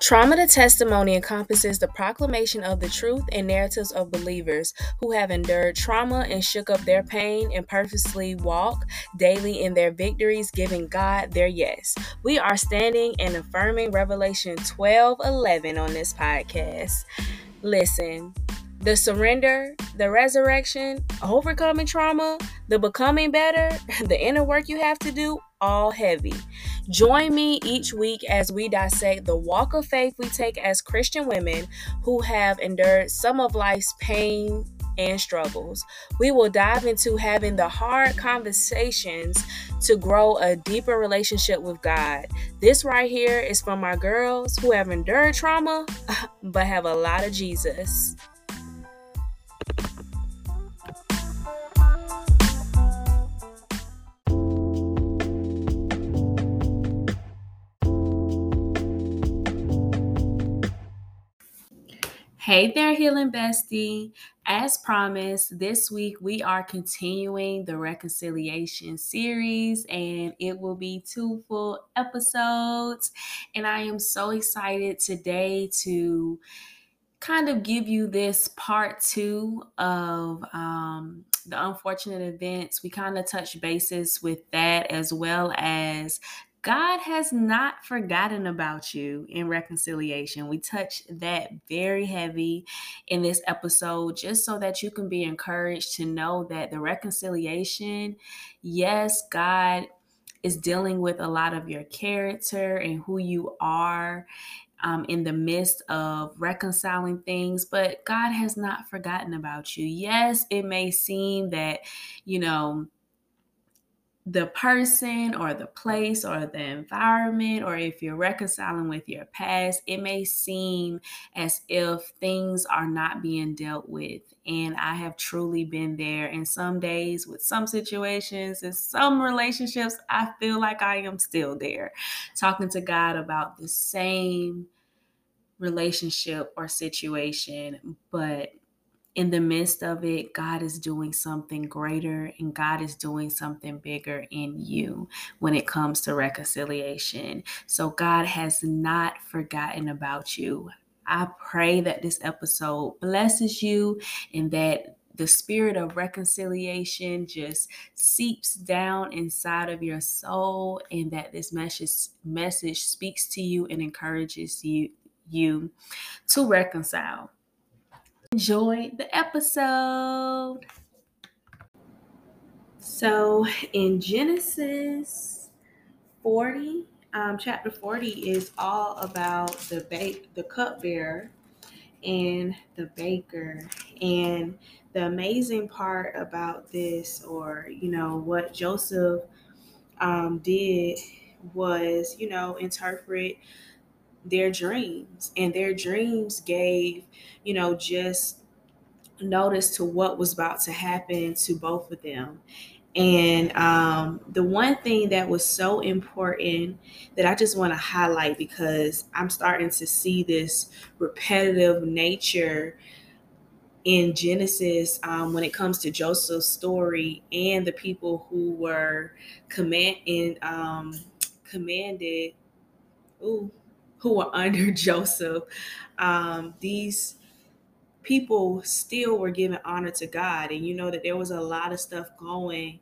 Trauma to testimony encompasses the proclamation of the truth and narratives of believers who have endured trauma and shook up their pain and purposely walk daily in their victories, giving God their yes. We are standing and affirming Revelation 12 11 on this podcast. Listen, the surrender, the resurrection, overcoming trauma, the becoming better, the inner work you have to do, all heavy. Join me each week as we dissect the walk of faith we take as Christian women who have endured some of life's pain and struggles. We will dive into having the hard conversations to grow a deeper relationship with God. This right here is from my girls who have endured trauma but have a lot of Jesus. Hey there, Healing Bestie. As promised, this week we are continuing the reconciliation series, and it will be two full episodes. And I am so excited today to kind of give you this part two of um, the unfortunate events. We kind of touch bases with that as well as God has not forgotten about you in reconciliation. We touch that very heavy in this episode just so that you can be encouraged to know that the reconciliation, yes, God is dealing with a lot of your character and who you are um, in the midst of reconciling things, but God has not forgotten about you. Yes, it may seem that, you know, the person or the place or the environment, or if you're reconciling with your past, it may seem as if things are not being dealt with. And I have truly been there. And some days, with some situations and some relationships, I feel like I am still there, talking to God about the same relationship or situation, but in the midst of it, God is doing something greater and God is doing something bigger in you when it comes to reconciliation. So, God has not forgotten about you. I pray that this episode blesses you and that the spirit of reconciliation just seeps down inside of your soul and that this message message speaks to you and encourages you you to reconcile enjoy the episode. So, in Genesis 40, um, chapter 40 is all about the the cupbearer and the baker. And the amazing part about this, or you know, what Joseph um, did was, you know, interpret their dreams and their dreams gave you know just notice to what was about to happen to both of them and um, the one thing that was so important that I just want to highlight because I'm starting to see this repetitive nature in Genesis um, when it comes to Joseph's story and the people who were command and um, commanded. Ooh, who were under Joseph, um, these people still were giving honor to God. And you know that there was a lot of stuff going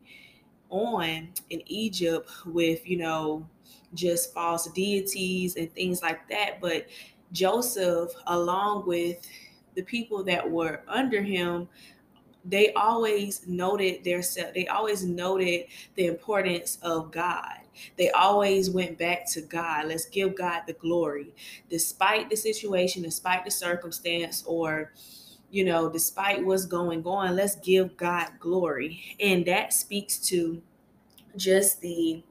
on in Egypt with, you know, just false deities and things like that. But Joseph, along with the people that were under him, they always noted their self they always noted the importance of God. They always went back to God. Let's give God the glory. Despite the situation, despite the circumstance, or you know, despite what's going on, let's give God glory. And that speaks to just the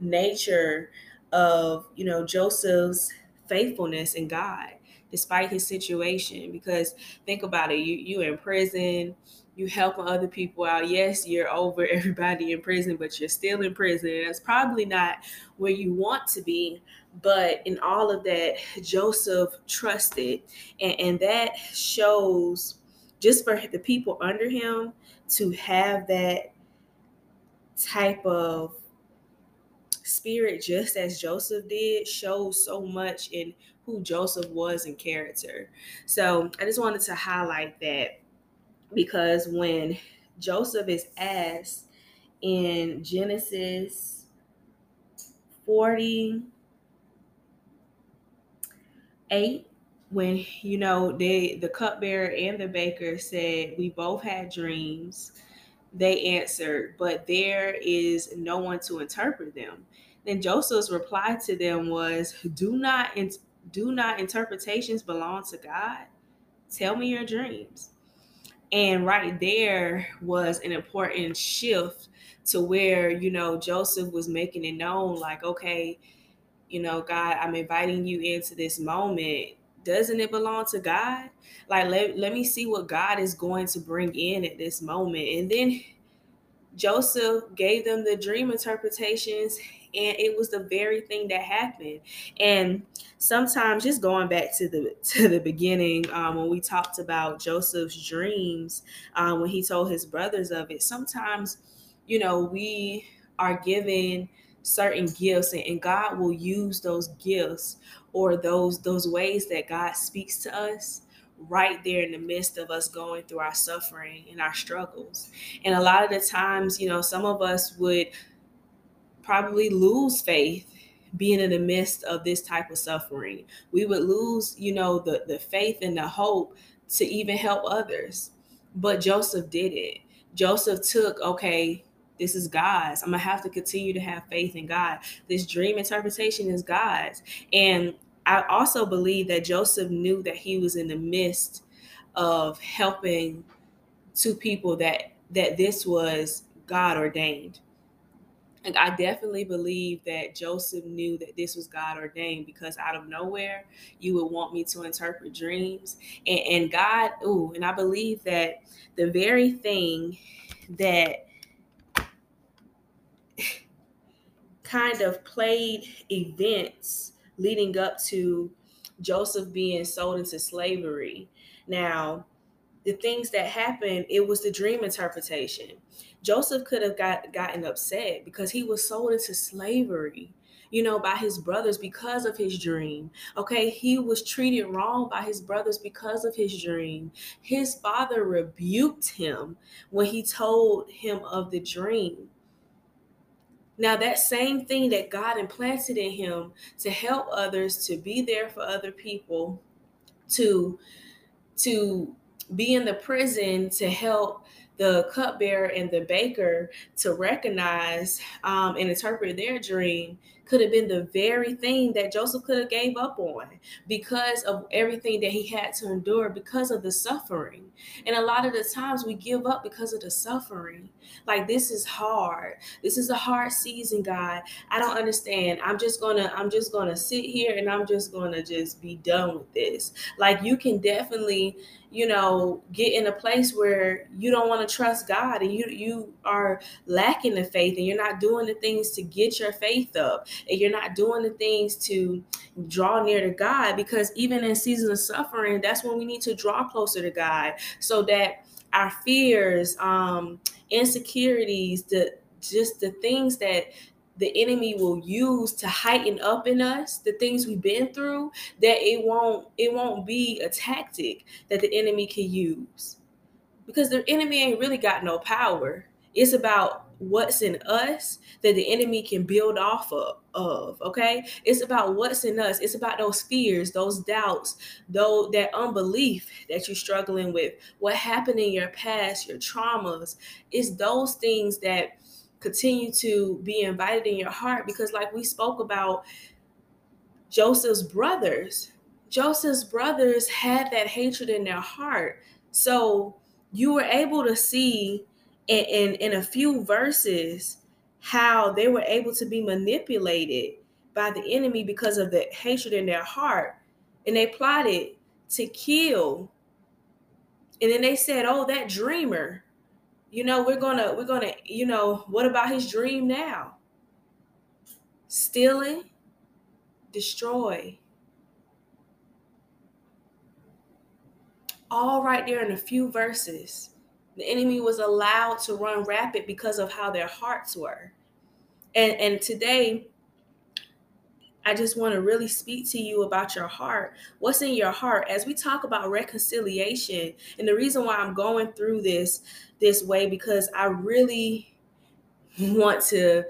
nature of, you know, Joseph's faithfulness in God despite his situation because think about it you you in prison you helping other people out. Yes, you're over everybody in prison, but you're still in prison. That's probably not where you want to be. But in all of that, Joseph trusted. And, and that shows just for the people under him to have that type of spirit just as Joseph did shows so much in who Joseph was in character. So I just wanted to highlight that because when Joseph is asked in Genesis 48 when you know they the cupbearer and the baker said we both had dreams they answered but there is no one to interpret them. Then joseph's reply to them was do not do not interpretations belong to god? Tell me your dreams and right there was an important shift to where, you know, Joseph was making it known like, okay, you know, God, I'm inviting you into this moment. Doesn't it belong to God? Like, let, let me see what God is going to bring in at this moment. And then Joseph gave them the dream interpretations and it was the very thing that happened and sometimes just going back to the to the beginning um, when we talked about joseph's dreams um, when he told his brothers of it sometimes you know we are given certain gifts and, and god will use those gifts or those those ways that god speaks to us right there in the midst of us going through our suffering and our struggles. And a lot of the times, you know, some of us would probably lose faith being in the midst of this type of suffering. We would lose, you know, the, the faith and the hope to even help others. But Joseph did it. Joseph took, okay, this is God's. I'm gonna have to continue to have faith in God. This dream interpretation is God's. And I also believe that Joseph knew that he was in the midst of helping two people that that this was God ordained. And I definitely believe that Joseph knew that this was God ordained because out of nowhere, you would want me to interpret dreams. And, and God, ooh, and I believe that the very thing that kind of played events leading up to Joseph being sold into slavery. Now, the things that happened, it was the dream interpretation. Joseph could have got gotten upset because he was sold into slavery, you know, by his brothers because of his dream. Okay, he was treated wrong by his brothers because of his dream. His father rebuked him when he told him of the dream. Now, that same thing that God implanted in him to help others, to be there for other people, to to be in the prison to help the cupbearer and the baker to recognize um, and interpret their dream could have been the very thing that Joseph could have gave up on because of everything that he had to endure because of the suffering. And a lot of the times we give up because of the suffering. Like this is hard. This is a hard season, God. I don't understand. I'm just going to I'm just going to sit here and I'm just going to just be done with this. Like you can definitely you know get in a place where you don't want to trust god and you you are lacking the faith and you're not doing the things to get your faith up and you're not doing the things to draw near to god because even in seasons of suffering that's when we need to draw closer to god so that our fears um insecurities the just the things that the enemy will use to heighten up in us the things we've been through that it won't it won't be a tactic that the enemy can use. Because the enemy ain't really got no power. It's about what's in us that the enemy can build off of, of okay? It's about what's in us. It's about those fears those doubts though that unbelief that you're struggling with what happened in your past your traumas. It's those things that continue to be invited in your heart because like we spoke about Joseph's brothers Joseph's brothers had that hatred in their heart. So you were able to see in, in, in a few verses how they were able to be manipulated by the enemy because of the hatred in their heart. And they plotted to kill. And then they said oh that dreamer you know we're gonna we're gonna you know what about his dream now? Stealing destroy. All right there in a few verses the enemy was allowed to run rapid because of how their hearts were and and today I just want to really speak to you about your heart. What's in your heart as we talk about reconciliation? And the reason why I'm going through this this way because I really want to,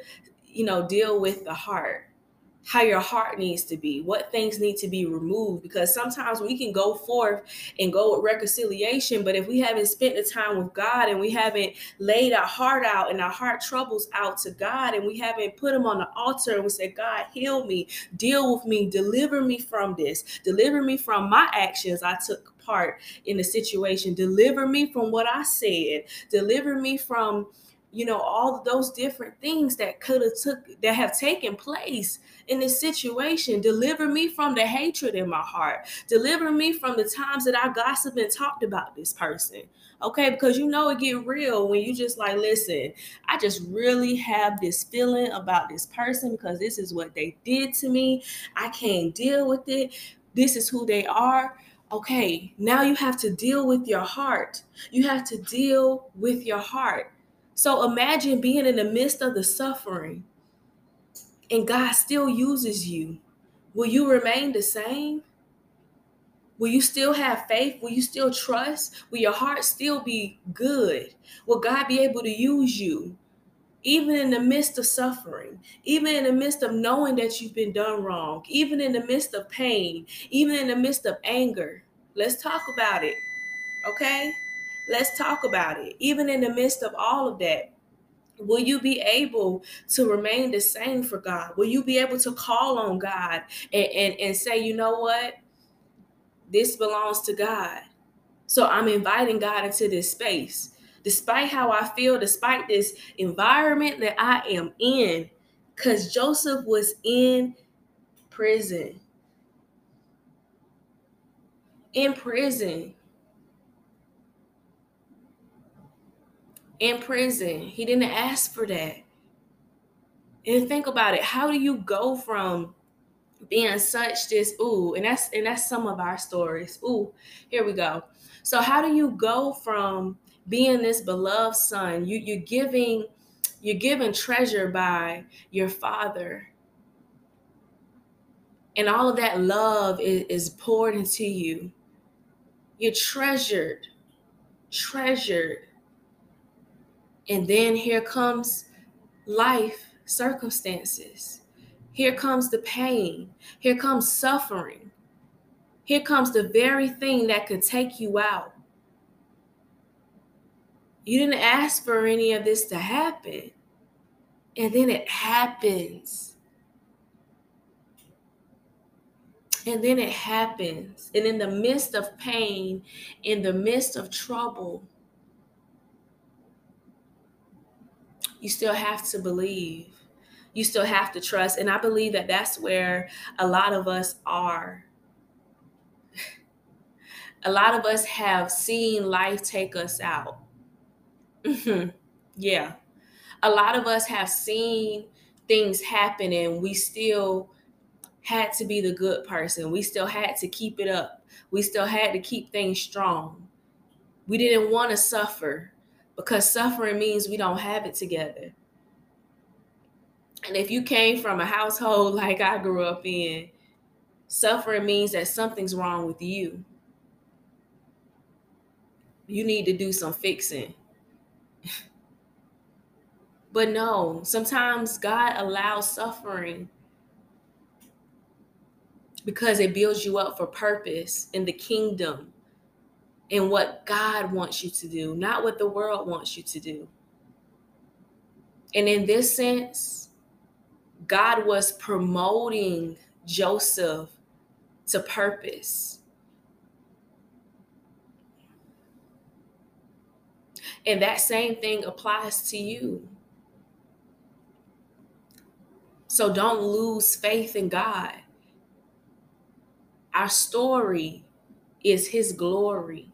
you know, deal with the heart how your heart needs to be, what things need to be removed. Because sometimes we can go forth and go with reconciliation, but if we haven't spent the time with God and we haven't laid our heart out and our heart troubles out to God and we haven't put them on the altar and we say, God, heal me, deal with me, deliver me from this, deliver me from my actions I took part in the situation, deliver me from what I said, deliver me from you know all those different things that could have took that have taken place in this situation. Deliver me from the hatred in my heart. Deliver me from the times that I gossiped and talked about this person. Okay, because you know it get real when you just like, listen, I just really have this feeling about this person because this is what they did to me. I can't deal with it. This is who they are okay, now you have to deal with your heart. You have to deal with your heart. So imagine being in the midst of the suffering and God still uses you, will you remain the same? Will you still have faith? Will you still trust? Will your heart still be good? Will God be able to use you? Even in the midst of suffering, even in the midst of knowing that you've been done wrong, even in the midst of pain, even in the midst of anger. Let's talk about it. Okay? Let's talk about it. Even in the midst of all of that, Will you be able to remain the same for God? Will you be able to call on God and, and, and say, you know what? This belongs to God. So I'm inviting God into this space. Despite how I feel, despite this environment that I am in, because Joseph was in prison. In prison. In prison. He didn't ask for that. And think about it. How do you go from being such this ooh, and that's and that's some of our stories. Ooh, here we go. So how do you go from being this beloved son? You you're giving you're given treasure by your father. And all of that love is, is poured into you. You're treasured, treasured and then here comes life circumstances. Here comes the pain. Here comes suffering. Here comes the very thing that could take you out. You didn't ask for any of this to happen. And then it happens. And then it happens. And in the midst of pain, in the midst of trouble, you still have to believe. You still have to trust. And I believe that that's where a lot of us are. a lot of us have seen life take us out. Mm-hmm. Yeah. A lot of us have seen things happen and we still had to be the good person. We still had to keep it up. We still had to keep things strong. We didn't want to suffer because suffering means we don't have it together. And if you came from a household like I grew up in, suffering means that something's wrong with you. You need to do some fixing. but no, sometimes God allows suffering because it builds you up for purpose in the kingdom in what God wants you to do, not what the world wants you to do. And in this sense, God was promoting Joseph to purpose. And that same thing applies to you. So don't lose faith in God. Our story is His glory.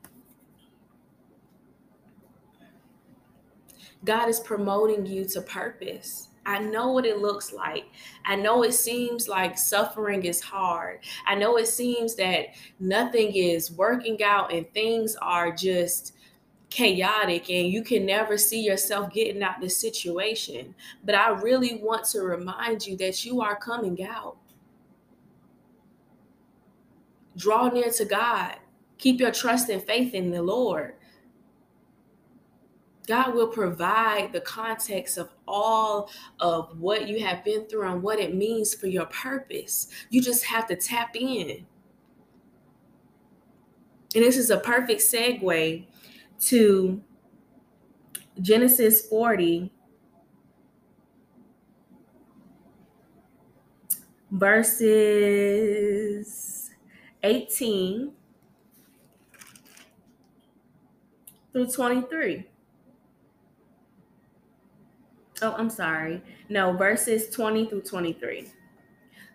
God is promoting you to purpose. I know what it looks like. I know it seems like suffering is hard. I know it seems that nothing is working out and things are just chaotic and you can never see yourself getting out this situation. But I really want to remind you that you are coming out. Draw near to God. Keep your trust and faith in the Lord. God will provide the context of all of what you have been through and what it means for your purpose. You just have to tap in. And this is a perfect segue to Genesis 40, verses 18 through 23. Oh, I'm sorry. No, verses 20 through 23.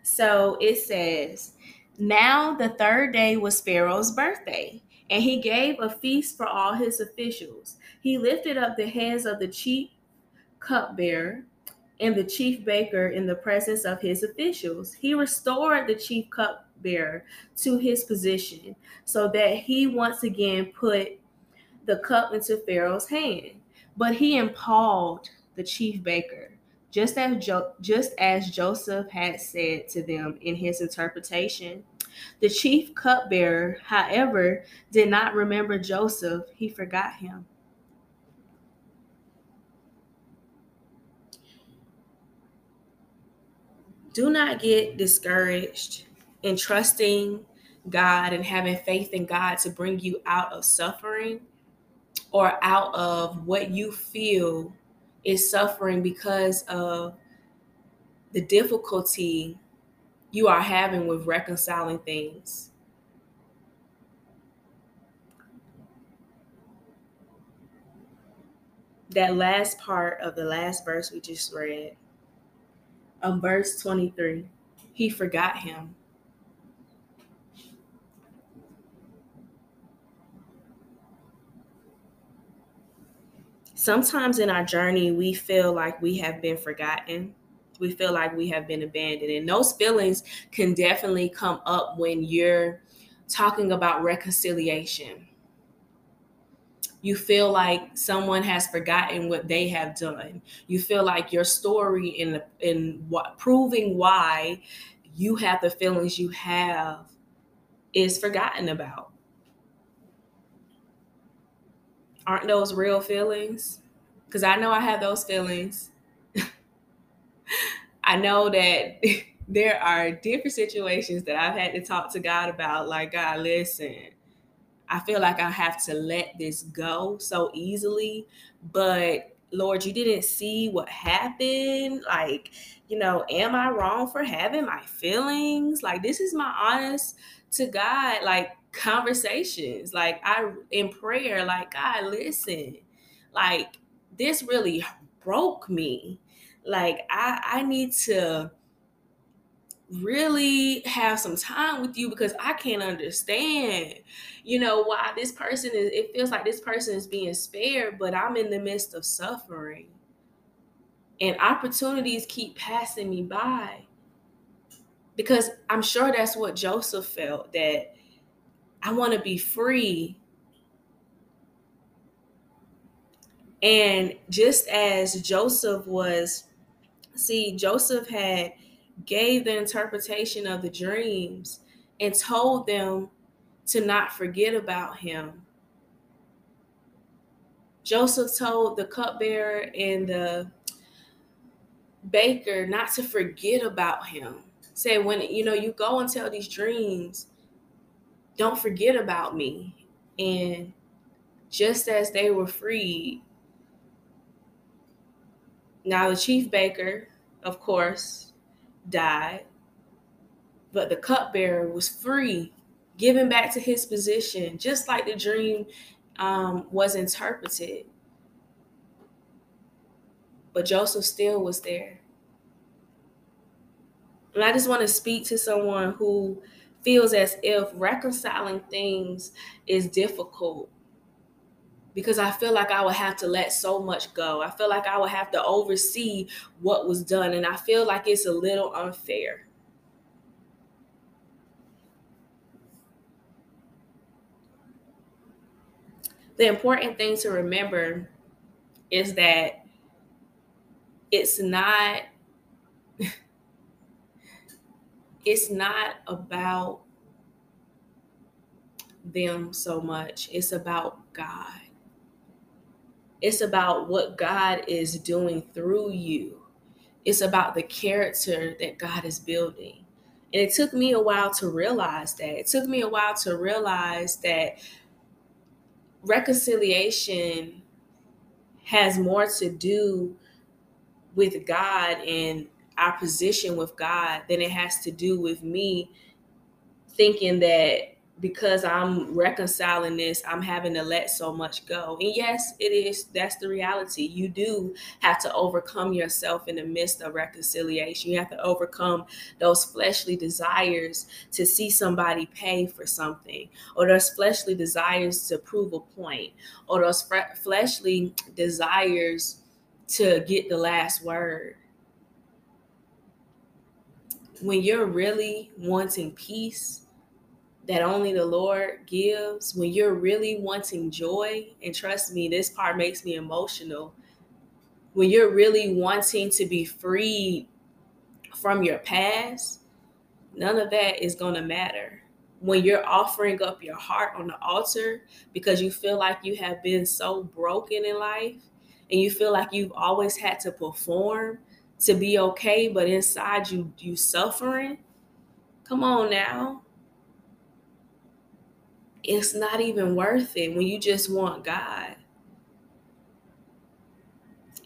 So it says, Now the third day was Pharaoh's birthday, and he gave a feast for all his officials. He lifted up the heads of the chief cupbearer and the chief baker in the presence of his officials. He restored the chief cupbearer to his position so that he once again put the cup into Pharaoh's hand. But he impaled the chief baker, just as jo- just as Joseph had said to them in his interpretation. The chief cupbearer, however, did not remember Joseph. He forgot him. Do not get discouraged in trusting God and having faith in God to bring you out of suffering or out of what you feel is suffering because of the difficulty you are having with reconciling things. That last part of the last verse we just read, um, verse 23, he forgot him. Sometimes in our journey, we feel like we have been forgotten. We feel like we have been abandoned. And those feelings can definitely come up when you're talking about reconciliation. You feel like someone has forgotten what they have done. You feel like your story in in what proving why you have the feelings you have is forgotten about. Aren't those real feelings? Because I know I have those feelings. I know that there are different situations that I've had to talk to God about. Like, God, listen, I feel like I have to let this go so easily, but Lord, you didn't see what happened. Like, you know, am I wrong for having my feelings? Like, this is my honest to God. Like, conversations. Like I in prayer, like God, listen, like this really broke me. Like I I need to really have some time with you because I can't understand, you know, why this person is it feels like this person is being spared, but I'm in the midst of suffering. And opportunities keep passing me by. Because I'm sure that's what Joseph felt that I want to be free. And just as Joseph was, see, Joseph had gave the interpretation of the dreams and told them to not forget about him. Joseph told the cupbearer and the baker not to forget about him. Say when you know you go and tell these dreams, don't forget about me. And just as they were freed, now the chief baker, of course, died, but the cupbearer was free, given back to his position, just like the dream um, was interpreted. But Joseph still was there. And I just want to speak to someone who feels as if reconciling things is difficult because I feel like I would have to let so much go. I feel like I would have to oversee what was done, and I feel like it's a little unfair. The important thing to remember is that it's not it's not about them so much. It's about God. It's about what God is doing through you. It's about the character that God is building. And it took me a while to realize that. It took me a while to realize that reconciliation has more to do with God and our position with God than it has to do with me thinking that because I'm reconciling this, I'm having to let so much go. And yes, it is. That's the reality. You do have to overcome yourself in the midst of reconciliation. You have to overcome those fleshly desires to see somebody pay for something, or those fleshly desires to prove a point, or those fleshly desires to get the last word. When you're really wanting peace, that only the Lord gives, when you're really wanting joy, and trust me, this part makes me emotional. When you're really wanting to be freed from your past, none of that is going to matter. When you're offering up your heart on the altar because you feel like you have been so broken in life and you feel like you've always had to perform to be okay, but inside you you suffering. Come on now it's not even worth it when you just want God.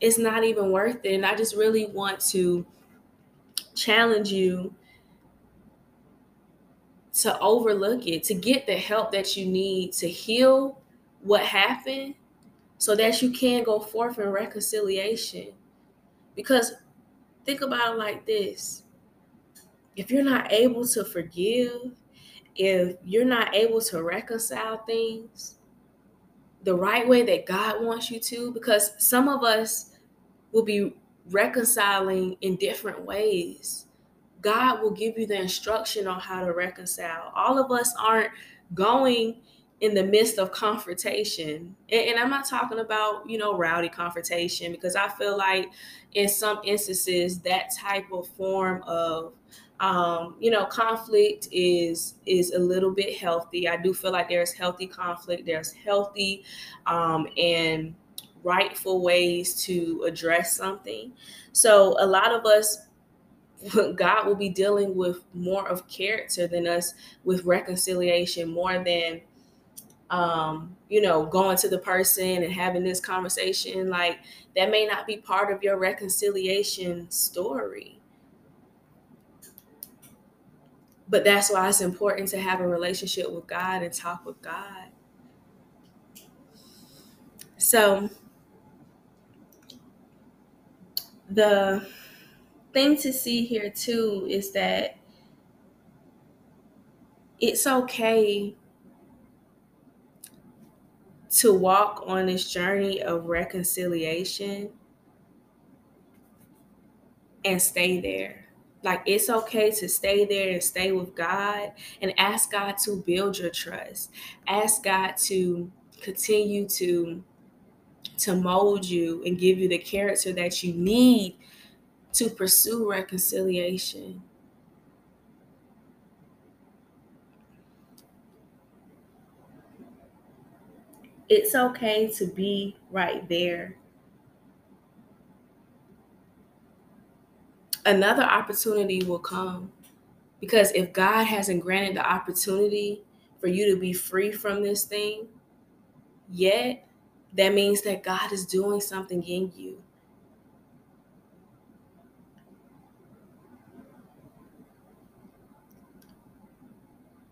It's not even worth it. And I just really want to challenge you to overlook it, to get the help that you need to heal what happened so that you can go forth in reconciliation. Because think about it like this if you're not able to forgive, if you're not able to reconcile things the right way that God wants you to, because some of us will be reconciling in different ways. God will give you the instruction on how to reconcile. All of us aren't going in the midst of confrontation. And, and, I'm not talking about, you know, rowdy confrontation because I feel like in some instances that type of form of um, you know, conflict is is a little bit healthy. I do feel like there's healthy conflict. There's healthy um, and rightful ways to address something. So a lot of us God will be dealing with more of character than us with reconciliation, more than um, you know, going to the person and having this conversation. Like that may not be part of your reconciliation story. But that's why it's important to have a relationship with God and talk with God. So, the thing to see here too is that it's okay to walk on this journey of reconciliation and stay there. Like it's okay to stay there and stay with God and ask God to build your trust. Ask God to continue to to mold you and give you the character that you need to pursue reconciliation. It's okay to be right there another opportunity will come. Because if God hasn't granted the opportunity for you to be free from this thing yet, that means that God is doing something in you.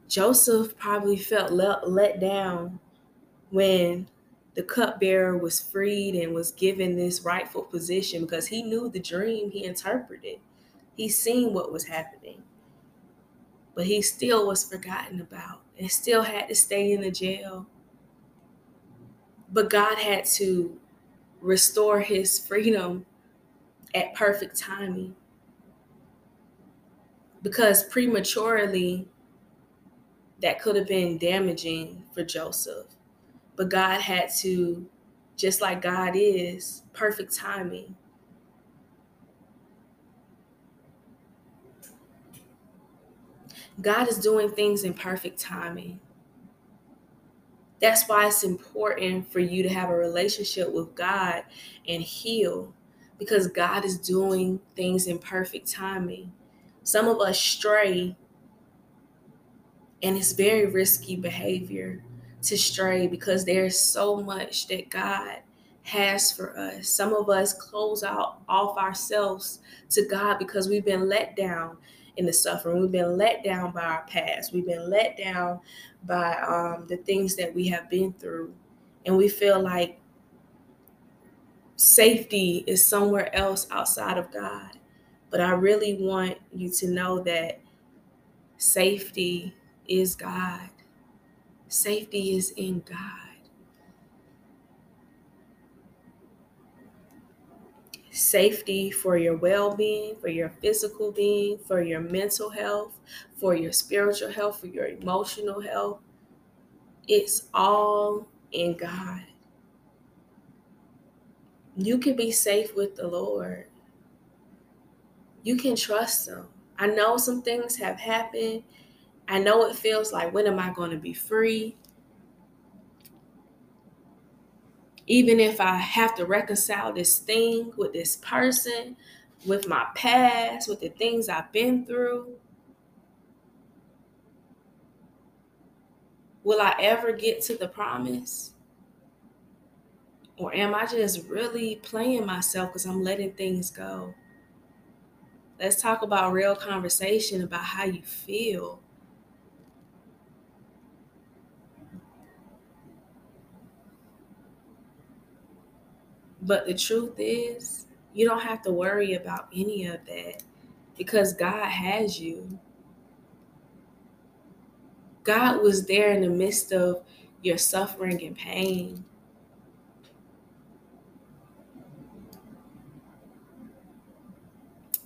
Joseph probably felt let, let down when the cupbearer was freed and was given this rightful position because he knew the dream he interpreted. He seen what was happening. But he still was forgotten about and still had to stay in the jail. But God had to restore his freedom at perfect timing. Because prematurely, that could have been damaging for Joseph. But God had to, just like God is, perfect timing. God is doing things in perfect timing. That's why it's important for you to have a relationship with God and heal because God is doing things in perfect timing. Some of us stray, and it's very risky behavior to stray because there's so much that God has for us. Some of us close out off ourselves to God because we've been let down in the suffering. We've been let down by our past. We've been let down by um, the things that we have been through. And we feel like safety is somewhere else outside of God. But I really want you to know that safety is God. Safety is in God. Safety for your well being, for your physical being, for your mental health, for your spiritual health, for your emotional health. It's all in God. You can be safe with the Lord. You can trust Him. I know some things have happened I know it feels like, when am I going to be free? Even if I have to reconcile this thing with this person, with my past, with the things I've been through, will I ever get to the promise? Or am I just really playing myself because I'm letting things go? Let's talk about real conversation about how you feel. But the truth is, you don't have to worry about any of that because God has you. God was there in the midst of your suffering and pain.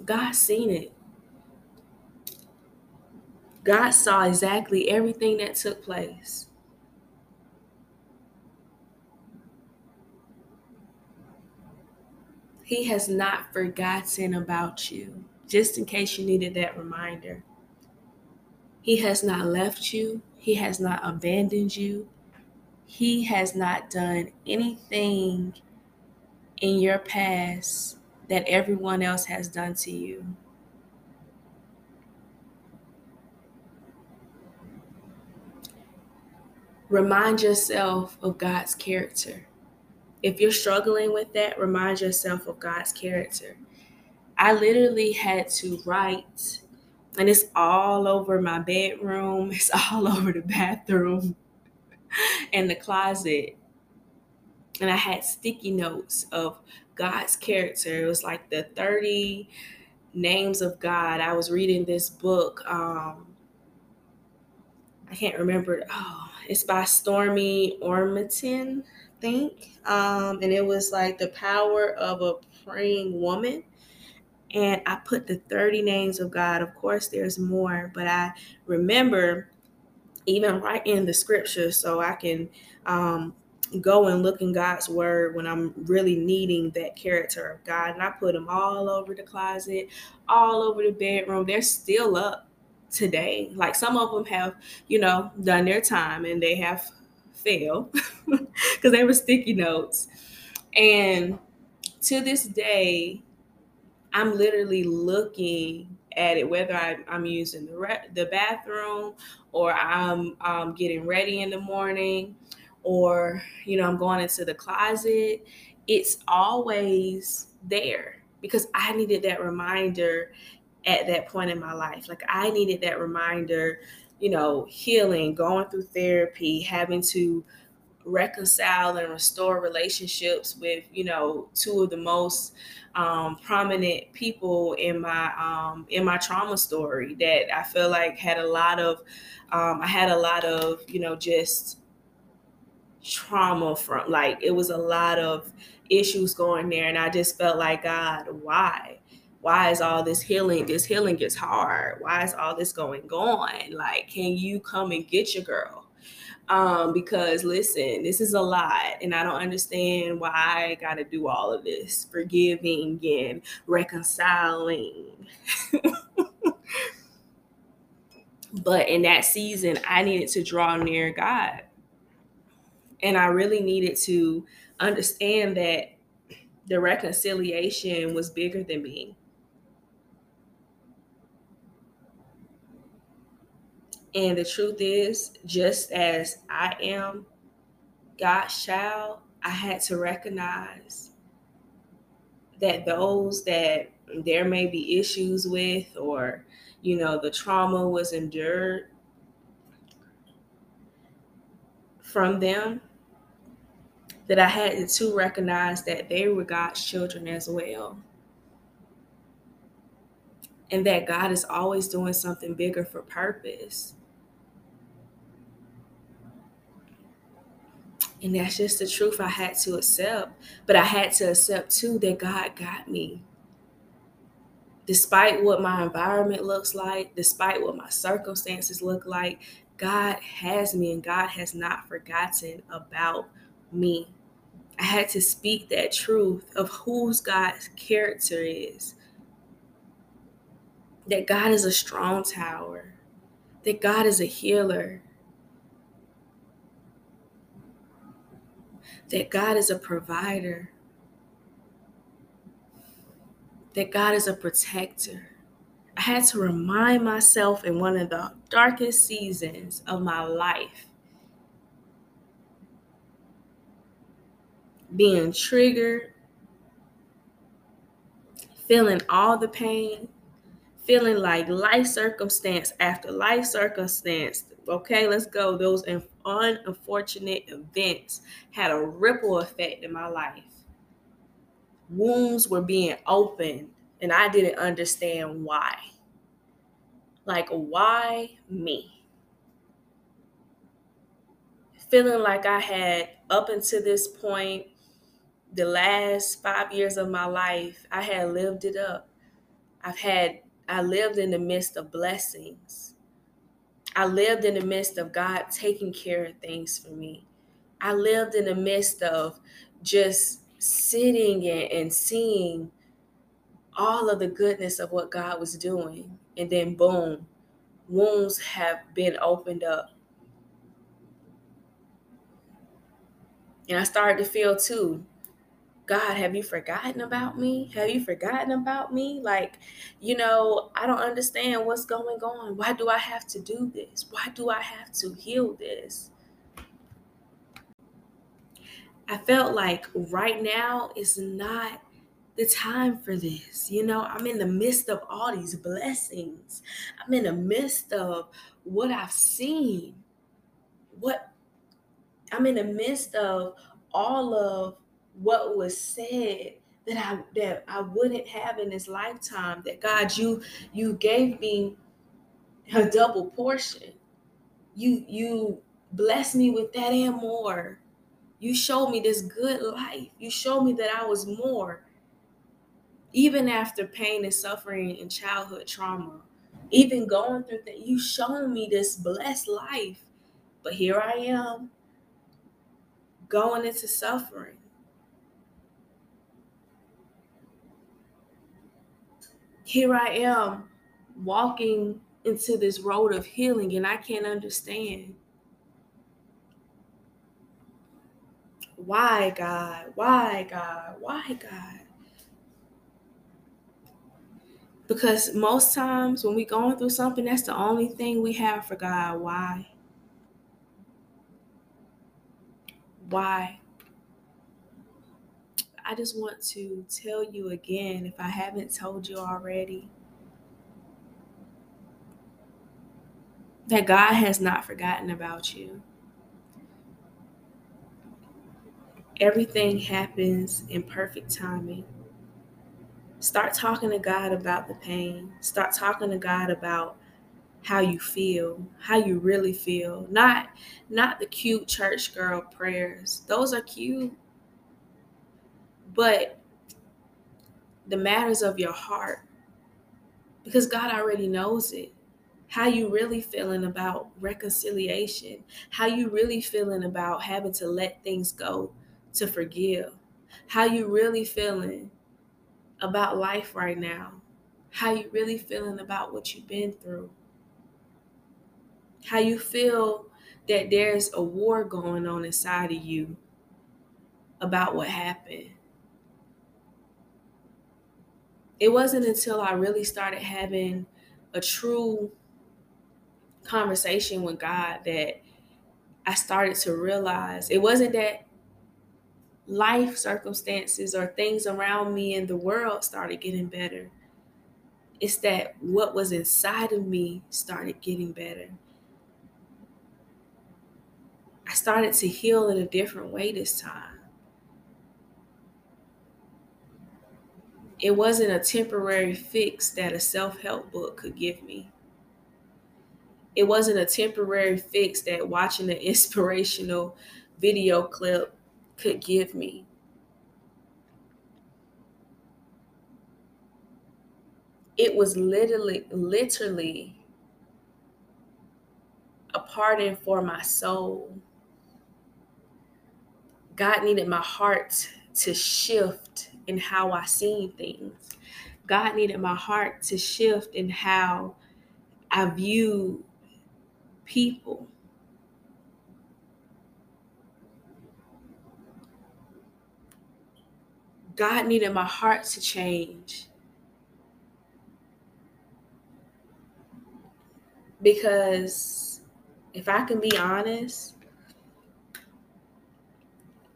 God seen it. God saw exactly everything that took place. He has not forgotten about you, just in case you needed that reminder. He has not left you, He has not abandoned you, He has not done anything in your past that everyone else has done to you. Remind yourself of God's character. If you're struggling with that, remind yourself of God's character. I literally had to write, and it's all over my bedroom, it's all over the bathroom and the closet. And I had sticky notes of God's character. It was like the 30 names of God. I was reading this book. Um, I can't remember. Oh, it's by Stormie Omartian think. Um, and it was like the power of a praying woman. And I put the 30 names of God. Of course, there's more, but I remember even writing the scripture so I can um, go and look in God's word when I'm really needing that character of God. And I put them all over the closet, all over the bedroom. They're still up today. Like some of them have, you know, done their time and they have fail because they were sticky notes. And to this day, I'm literally looking at it, whether I, am using the, re- the bathroom or I'm um, getting ready in the morning or, you know, I'm going into the closet. It's always there because I needed that reminder at that point in my life. Like I needed that reminder you know, healing, going through therapy, having to reconcile and restore relationships with, you know, two of the most um, prominent people in my um, in my trauma story that I feel like had a lot of um, I had a lot of you know just trauma from like it was a lot of issues going there and I just felt like God why why is all this healing this healing gets hard? Why is all this going on? Like can you come and get your girl? Um because listen this is a lot and i don't understand why i gotta do all of this forgiving and reconciling. But in that season i needed to draw near god. And I really needed to understand that the reconciliation was bigger than me. And the truth is, just as I am God's child, I had to recognize that those that there may be issues with, or, you know, the trauma was endured from them, that I had to recognize that they were God's children as well. And that God is always doing something bigger for purpose. And that's just the truth I had to accept. But I had to accept too that God got me. Despite what my environment looks like, despite what my circumstances look like, God has me and God has not forgotten about me. I had to speak that truth of whose God's character is. That God is a strong tower, that God is a healer, that God is a provider, that God is a protector. I had to remind myself in one of the darkest seasons of my life, being triggered, feeling all the pain, feeling like life circumstance after life circumstance. Okay, let's go. Those unfortunate events had a ripple effect in my life. Wounds were being opened, and I didn't understand why. Like, why me? Feeling like I had, up until this point, the last five years of my life, I had lived it up. I've had, I lived in the midst of blessings I lived in the midst of God taking care of things for me. I lived in the midst of just sitting and, seeing all of the goodness of what God was doing. And then, boom, wounds have been opened up. And I started to feel too God, have you forgotten about me? Have you forgotten about me? Like, you know, I don't understand what's going on. Why do I have to do this? Why do I have to heal this? I felt like right now is not the time for this. You know, I'm in the midst of all these blessings, I'm in the midst of what I've seen, what I'm in the midst of all of what was said that I that I wouldn't have in this lifetime. That God, you you gave me a double portion. You you blessed me with that and more. You showed me this good life. You showed me that I was more. Even after pain and suffering and childhood trauma, even going through that, you showed me this blessed life. But here I am going into suffering here I am walking into this road of healing and I can't understand. Why, God? Why, God? Why, God? Because most times when we're going through something, that's the only thing we have for God. Why? Why? I just want to tell you again, if I haven't told you already, that God has not forgotten about you. Everything happens in perfect timing. Start talking to God about the pain. Start talking to God about how you feel, how you really feel. Not not the cute church girl prayers. Those are cute but the matters of your heart because God already knows it. How you really feeling about reconciliation? How you really feeling about having to let things go to forgive? How you really feeling about life right now? How you really feeling about what you've been through? How you feel that there's a war going on inside of you about what happened. It wasn't until I really started having a true conversation with God that I started to realize it wasn't that life circumstances or things around me in the world started getting better. It's that what was inside of me started getting better. I started to heal in a different way this time. It wasn't a temporary fix that a self help book could give me. It wasn't a temporary fix that watching an inspirational video clip could give me. It was literally, literally a pardon for my soul. God needed my heart to shift in how I seen things. God needed my heart to shift in how I view people. God needed my heart to change. Because if I can be honest,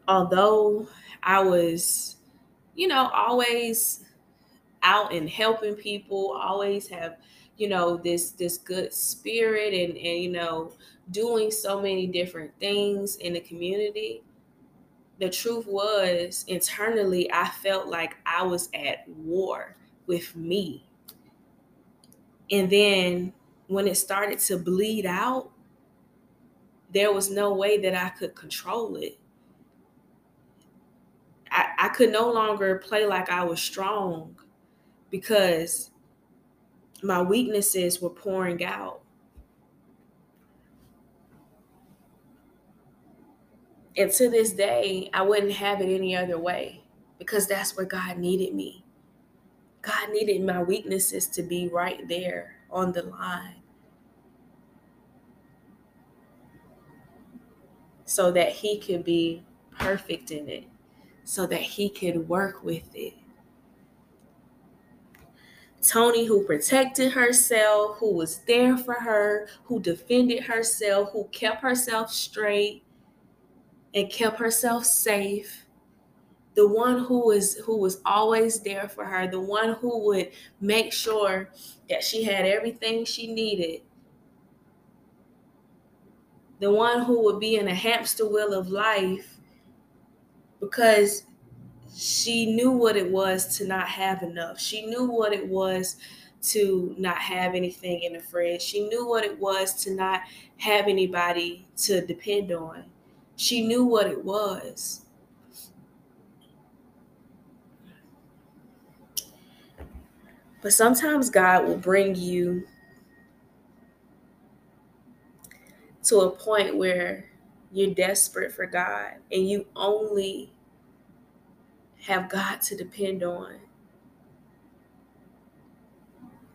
although I was, you know, always out and helping people, always have, you know, this this good spirit and and you know, doing so many different things in the community, the truth was internally I felt like I was at war with me. And then when it started to bleed out, there was no way that I could control it. I, could no longer play like I was strong because my weaknesses were pouring out. And to this day, I wouldn't have it any other way because that's where God needed me. God needed my weaknesses to be right there on the line so that He could be perfect in it, so that He could work with it. Tony, who protected herself, who was there for her, who defended herself, who kept herself straight, and kept herself safe the one who was who was always there for her the one who would make sure that she had everything she needed the one who would be in a hamster wheel of life because she knew what it was to not have enough. She knew what it was to not have anything in the fridge she knew what it was to not have anybody to depend on. She knew what it was. But sometimes God will bring you to a point where you're desperate for God and you only have God to depend on.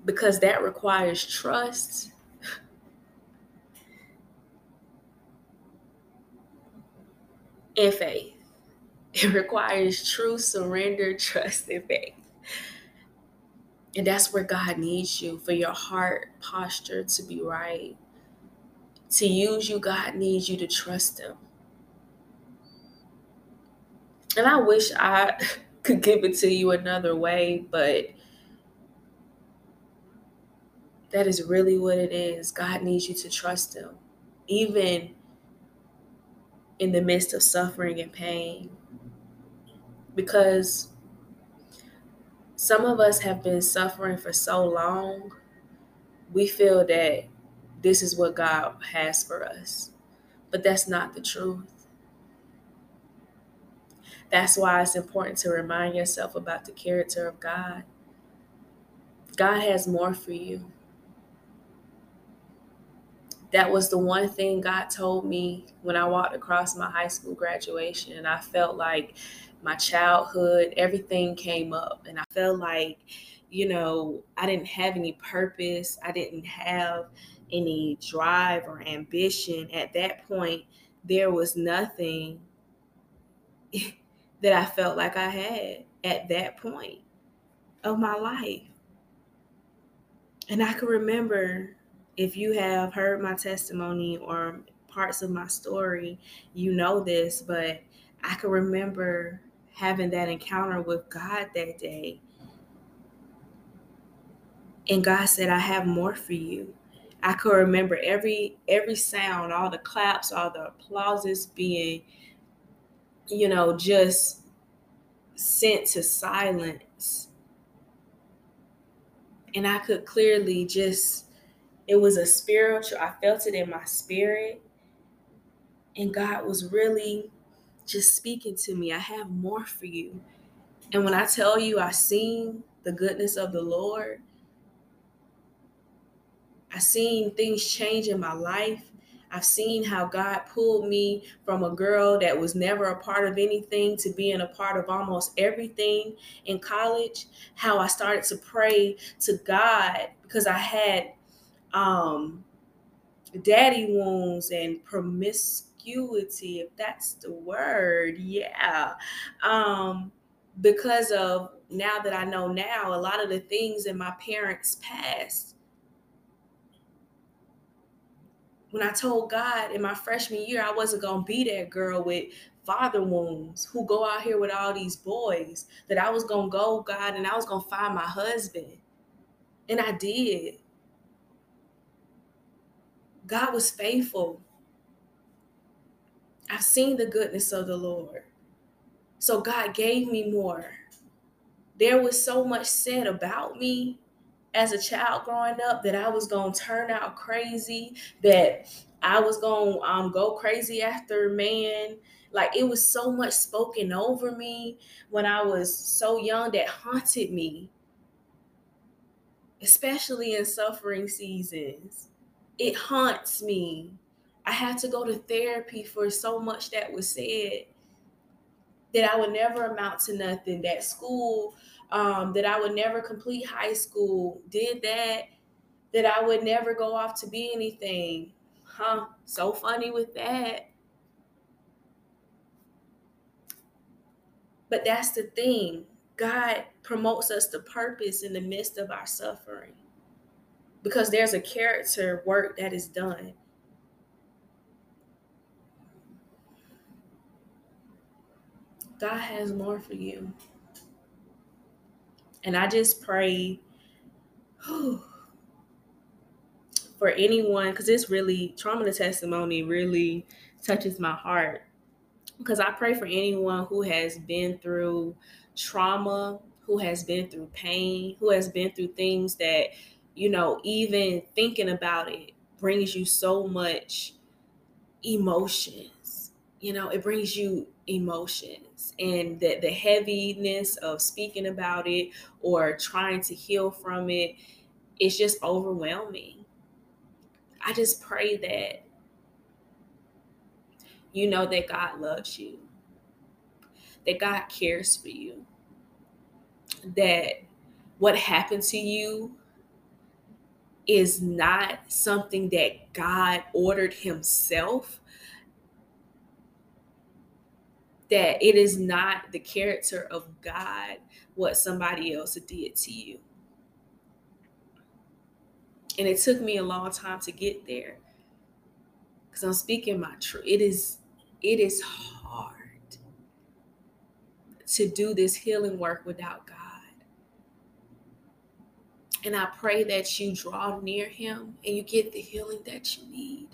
Because that requires trust and faith. It requires true surrender, trust, and faith. And that's where God needs you for your heart posture to be right. To use you, God needs you to trust Him. And I wish I could give it to you another way, but that is really what it is. God needs you to trust Him. Even in the midst of suffering and pain. Because some of us have been suffering for so long, we feel that this is what God has for us. But that's not the truth. That's why it's important to remind yourself about the character of God. God has more for you that was the one thing God told me when I walked across my high school graduation. And I felt like my childhood, everything came up. And I felt like, you know, I didn't have any purpose. I didn't have any drive or ambition. At that point, there was nothing that I felt like I had at that point of my life. And I can remember if you have heard my testimony or parts of my story, you know this, but I can remember having that encounter with God that day. And God said, I have more for you. I could remember every every sound, all the claps, all the applauses being, you know, just sent to silence. And I could clearly just, it was a spiritual, I felt it in my spirit. And God was really just speaking to me. I have more for you. And when I tell you I seen the goodness of the Lord, I seen things change in my life. I've seen how God pulled me from a girl that was never a part of anything to being a part of almost everything in college. How I started to pray to God because I had um, daddy wounds and promiscuity, if that's the word. Yeah. Um, because of now that I know now, a lot of the things in my parents' past when I told God in my freshman year I wasn't to be that girl with father wounds who go out here with all these boys, that I was to go, God, and I was to find my husband. And I did. God was faithful. I've seen the goodness of the Lord. So God gave me more. There was so much said about me as a child growing up that I was going to turn out crazy, that I was going to um, go crazy after man. Like it was so much spoken over me when I was so young that haunted me, especially in suffering seasons. It haunts me. I had to go to therapy for so much that was said that I would never amount to nothing, that school um, that I would never complete high school, did that, that I would never go off to be anything. Huh? So funny with that. But that's the thing. God promotes us to purpose in the midst of our suffering because there's a character work that is done. God has more for you. And I just pray for anyone, because it's really trauma to testimony really touches my heart. Because I pray for anyone who has been through trauma, who has been through pain, who has been through things that, you know, even thinking about it brings you so much emotions. You know, it brings you emotions and the, the heaviness of speaking about it or trying to heal from it is just overwhelming. I just pray that you know that God loves you, that God cares for you, that what happened to you is not something that God ordered Himself that it is not the character of God what somebody else did to you. And it took me a long time to get there. Cuz I'm speaking my truth. It is it is hard to do this healing work without God. And I pray that you draw near him and you get the healing that you need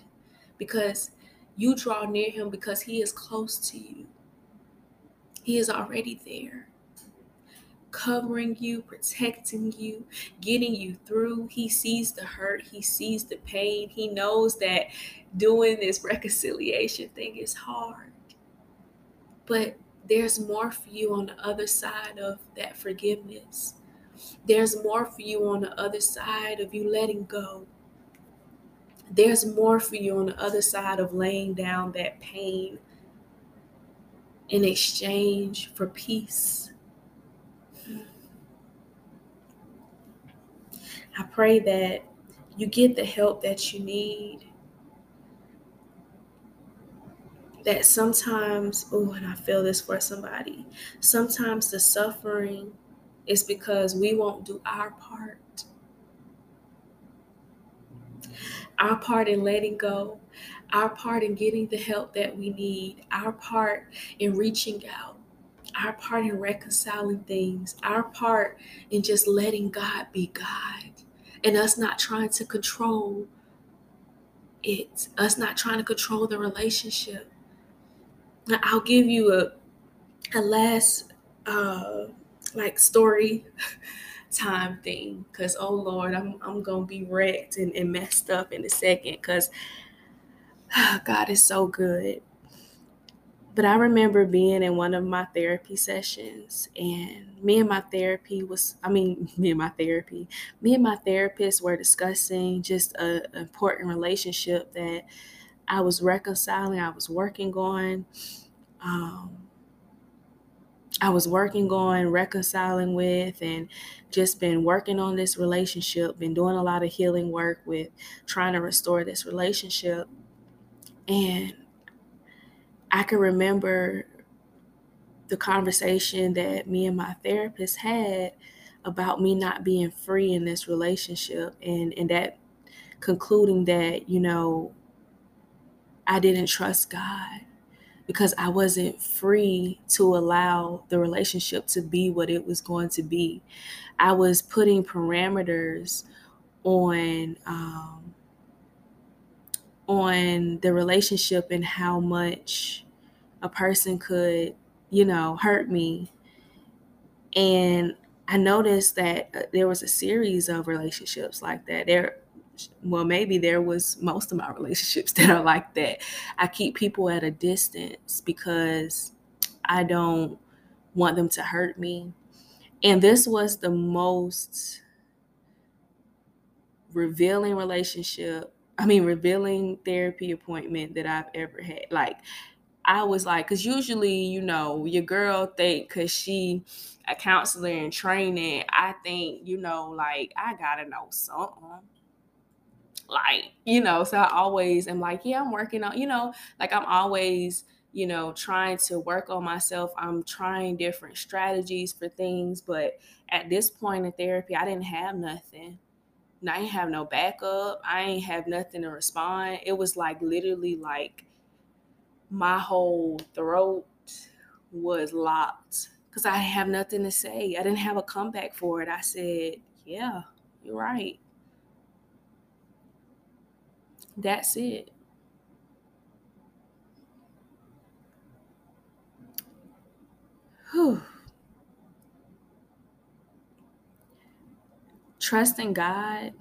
because you draw near him because he is close to you. He is already there, covering you, protecting you, getting you through. He sees the hurt, He sees the pain. He knows that doing this reconciliation thing is hard. But there's more for you on the other side of that forgiveness. There's more for you on the other side of you letting go. There's more for you on the other side of laying down that pain in exchange for peace. I pray that you get the help that you need. That sometimes, oh, and I feel this for somebody, sometimes the suffering is because we won't do our part. Our part in letting go, our part in getting the help that we need, our part in reaching out, our part in reconciling things, our part in just letting God be God, and us not trying to control it, us not trying to control the relationship. Now, I'll give you a a last uh like story time thing because oh lord i'm, I'm gonna be wrecked and, and messed up in a second because God is so good. But I remember being in one of my therapy sessions, and me and my therapy was, I mean, me and my therapy, me and my therapist were discussing just an important relationship that I was reconciling, I was working on. Um, I was working on reconciling with and just been working on this relationship, been doing a lot of healing work with trying to restore this relationship. And I can remember the conversation that me and my therapist had about me not being free in this relationship and, and that concluding that, you know, I didn't trust God because I wasn't free to allow the relationship to be what it was going to be. I was putting parameters on um, on the relationship and how much a person could, you know, hurt me. And I noticed that uh, there was a series of relationships like that. There well, maybe there was most of my relationships that are like that. I keep people at a distance because I don't want them to hurt me. And this was the most revealing relationship I mean, revealing therapy appointment that I've ever had. Like, I was like, because usually, you know, your girl think because she a counselor in training, I think, you know, like I gotta know something. Like, you know, so I always am like, yeah, I'm working on, you know, like I'm always, you know, trying to work on myself. I'm trying different strategies for things, but at this point in therapy, I didn't have nothing. I ain't have no backup. I ain't have nothing to respond. It was like literally like my whole throat was locked because I have nothing to say. I didn't have a comeback for it. I said, Yeah, you're right. That's it. Whew. Trusting God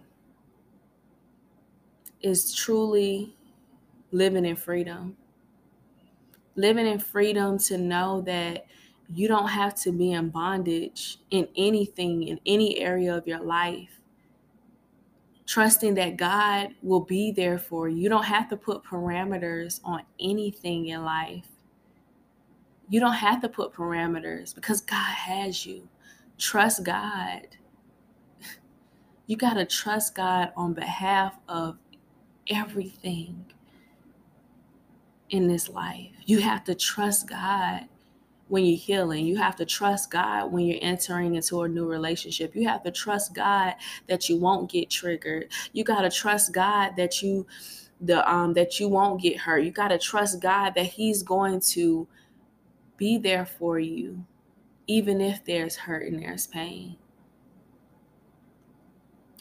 is truly living in freedom. Living in freedom to know that you don't have to be in bondage in anything, in any area of your life. Trusting that God will be there for you. You don't have to put parameters on anything in life. You don't have to put parameters because God has you. Trust God you got to trust God on behalf of everything in this life. You have to trust God when you're healing. You have to trust God when you're entering into a new relationship. You have to trust God that you won't get triggered. You got to trust God that you the um that you won't get hurt. You got to trust God that he's going to be there for you even if there's hurt and there's pain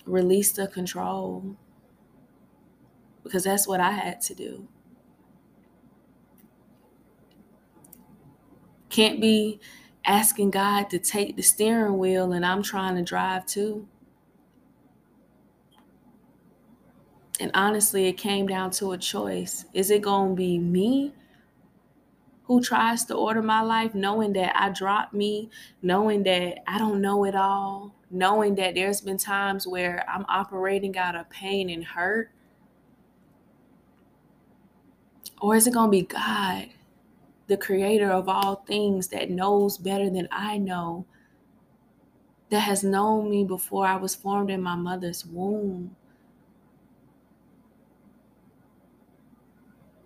release the control because that's what I had to do. Can't be asking God to take the steering wheel and I'm trying to drive too. And honestly, it came down to a choice. Is it going to be me who tries to order my life, knowing that I dropped me, knowing that I don't know it all, knowing that there's been times where I'm operating out of pain and hurt? Or is it going to be God the creator of all things that knows better than I know, that has known me before I was formed in my mother's womb,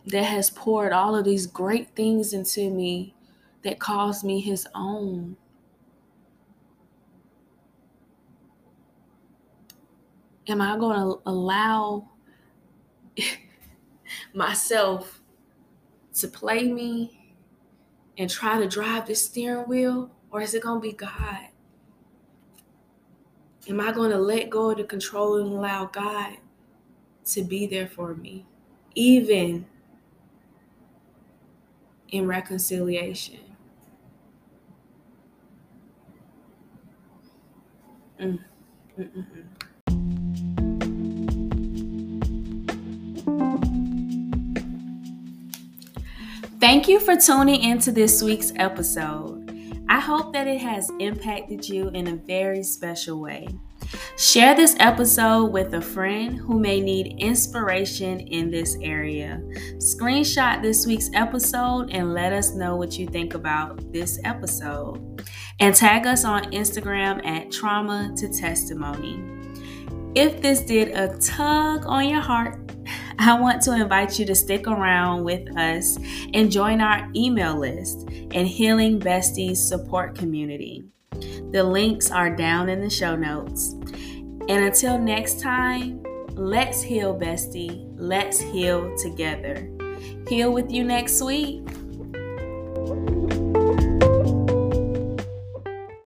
that has poured all of these great things into me that calls me his own. Am I going to allow myself to play me and try to drive the steering wheel? Or is it going to be God? Am I going to let go of the control and allow God to be there for me, even in reconciliation? Mm. mm, mm, mm. Thank you for tuning into this week's episode. I hope that it has impacted you in a very special way. Share this episode with a friend who may need inspiration in this area. Screenshot this week's episode and let us know what you think about this episode. And tag us on Instagram at Trauma to Testimony. If this did a tug on your heart, I want to invite you to stick around with us and join our email list and Healing Besties support community. The links are down in the show notes. And until next time, let's heal, bestie. Let's heal together. Heal with you next week.